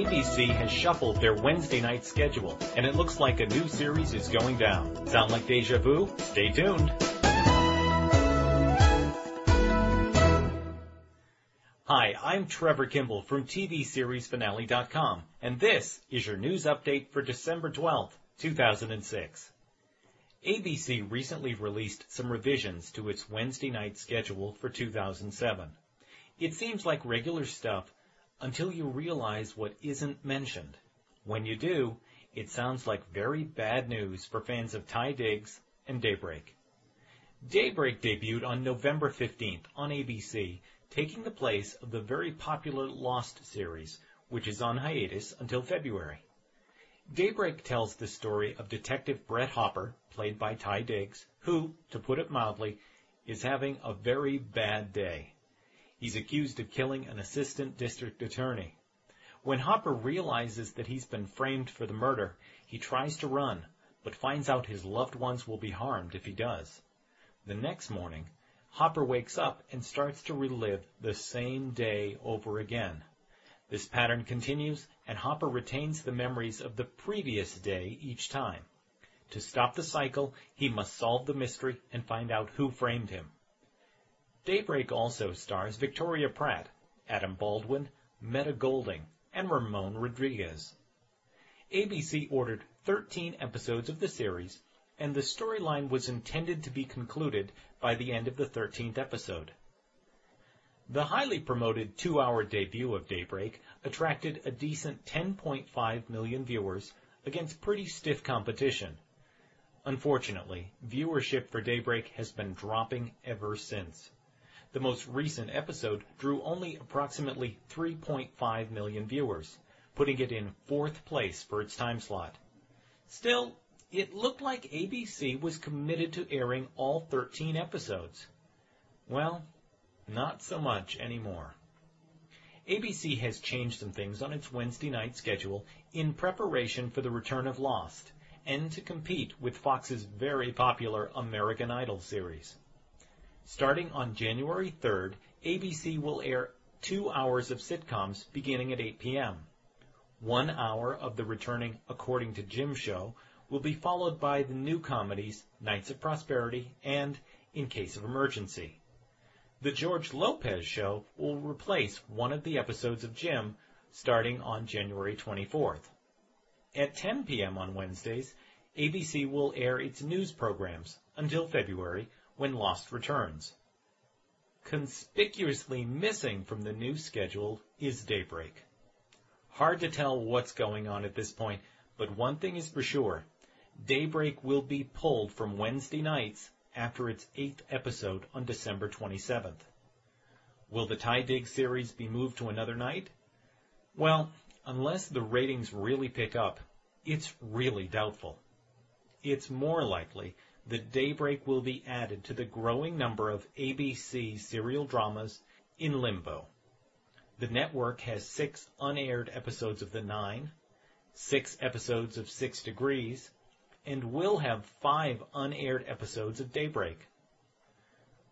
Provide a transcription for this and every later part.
ABC has shuffled their Wednesday night schedule, and it looks like a new series is going down. Sound like deja vu? Stay tuned. Hi, I'm Trevor Kimball from TVSeriesFinale.com, and this is your news update for December 12th, 2006. ABC recently released some revisions to its Wednesday night schedule for 2007. It seems like regular stuff until you realize what isn't mentioned. When you do, it sounds like very bad news for fans of Taye Diggs and Daybreak. Daybreak debuted on November 15th on ABC, taking the place of the very popular Lost series, which is on hiatus until February. Daybreak tells the story of Detective Brett Hopper, played by Taye Diggs, who, to put it mildly, is having a very bad day. He's accused of killing an assistant district attorney. When Hopper realizes that he's been framed for the murder, he tries to run, but finds out his loved ones will be harmed if he does. The next morning, Hopper wakes up and starts to relive the same day over again. This pattern continues, and Hopper retains the memories of the previous day each time. To stop the cycle, he must solve the mystery and find out who framed him. Daybreak also stars Victoria Pratt, Adam Baldwin, Meta Golding, and Ramon Rodriguez. ABC ordered 13 episodes of the series, and the storyline was intended to be concluded by the end of the 13th episode. The highly promoted two-hour debut of Daybreak attracted a decent 10.5 million viewers against pretty stiff competition. Unfortunately, viewership for Daybreak has been dropping ever since. The most recent episode drew only approximately 3.5 million viewers, putting it in fourth place for its time slot. Still, it looked like ABC was committed to airing all 13 episodes. Well, not so much anymore. ABC has changed some things on its Wednesday night schedule in preparation for the return of Lost and to compete with Fox's very popular American Idol series. Starting on January 3rd, ABC will air two hours of sitcoms beginning at 8 p.m. One hour of the returning According to Jim show will be followed by the new comedies Knights of Prosperity and In Case of Emergency. The George Lopez show will replace one of the episodes of Jim starting on January 24th. At 10 p.m. on Wednesdays, ABC will air its news programs until February when Lost returns. Conspicuously missing from the new schedule is Daybreak. Hard to tell what's going on at this point, but one thing is for sure. Daybreak will be pulled from Wednesday nights after its eighth episode on December 27th. Will the Taye Diggs series be moved to another night? Well, unless the ratings really pick up, it's really doubtful. It's more likely that Daybreak will be added to the growing number of ABC serial dramas in limbo. The network has six unaired episodes of The Nine, six episodes of Six Degrees, and will have five unaired episodes of Daybreak.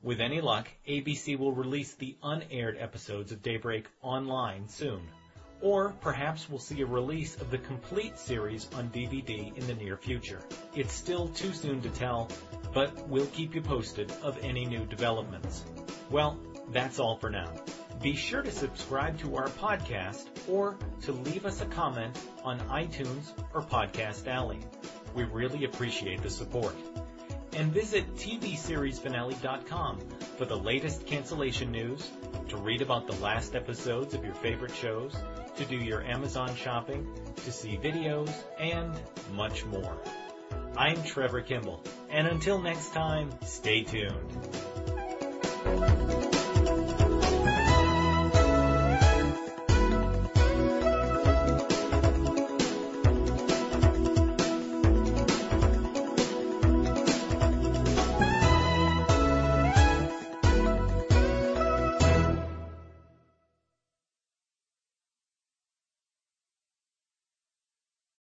With any luck, ABC will release the unaired episodes of Daybreak online soon. Or perhaps we'll see a release of the complete series on DVD in the near future. It's still too soon to tell, but we'll keep you posted of any new developments. Well, that's all for now. Be sure to subscribe to our podcast or to leave us a comment on iTunes or Podcast Alley. We really appreciate the support. And visit TVSeriesFinale.com for the latest cancellation news, to read about the last episodes of your favorite shows, to do your Amazon shopping, to see videos, and much more. I'm Trevor Kimball, and until next time, stay tuned.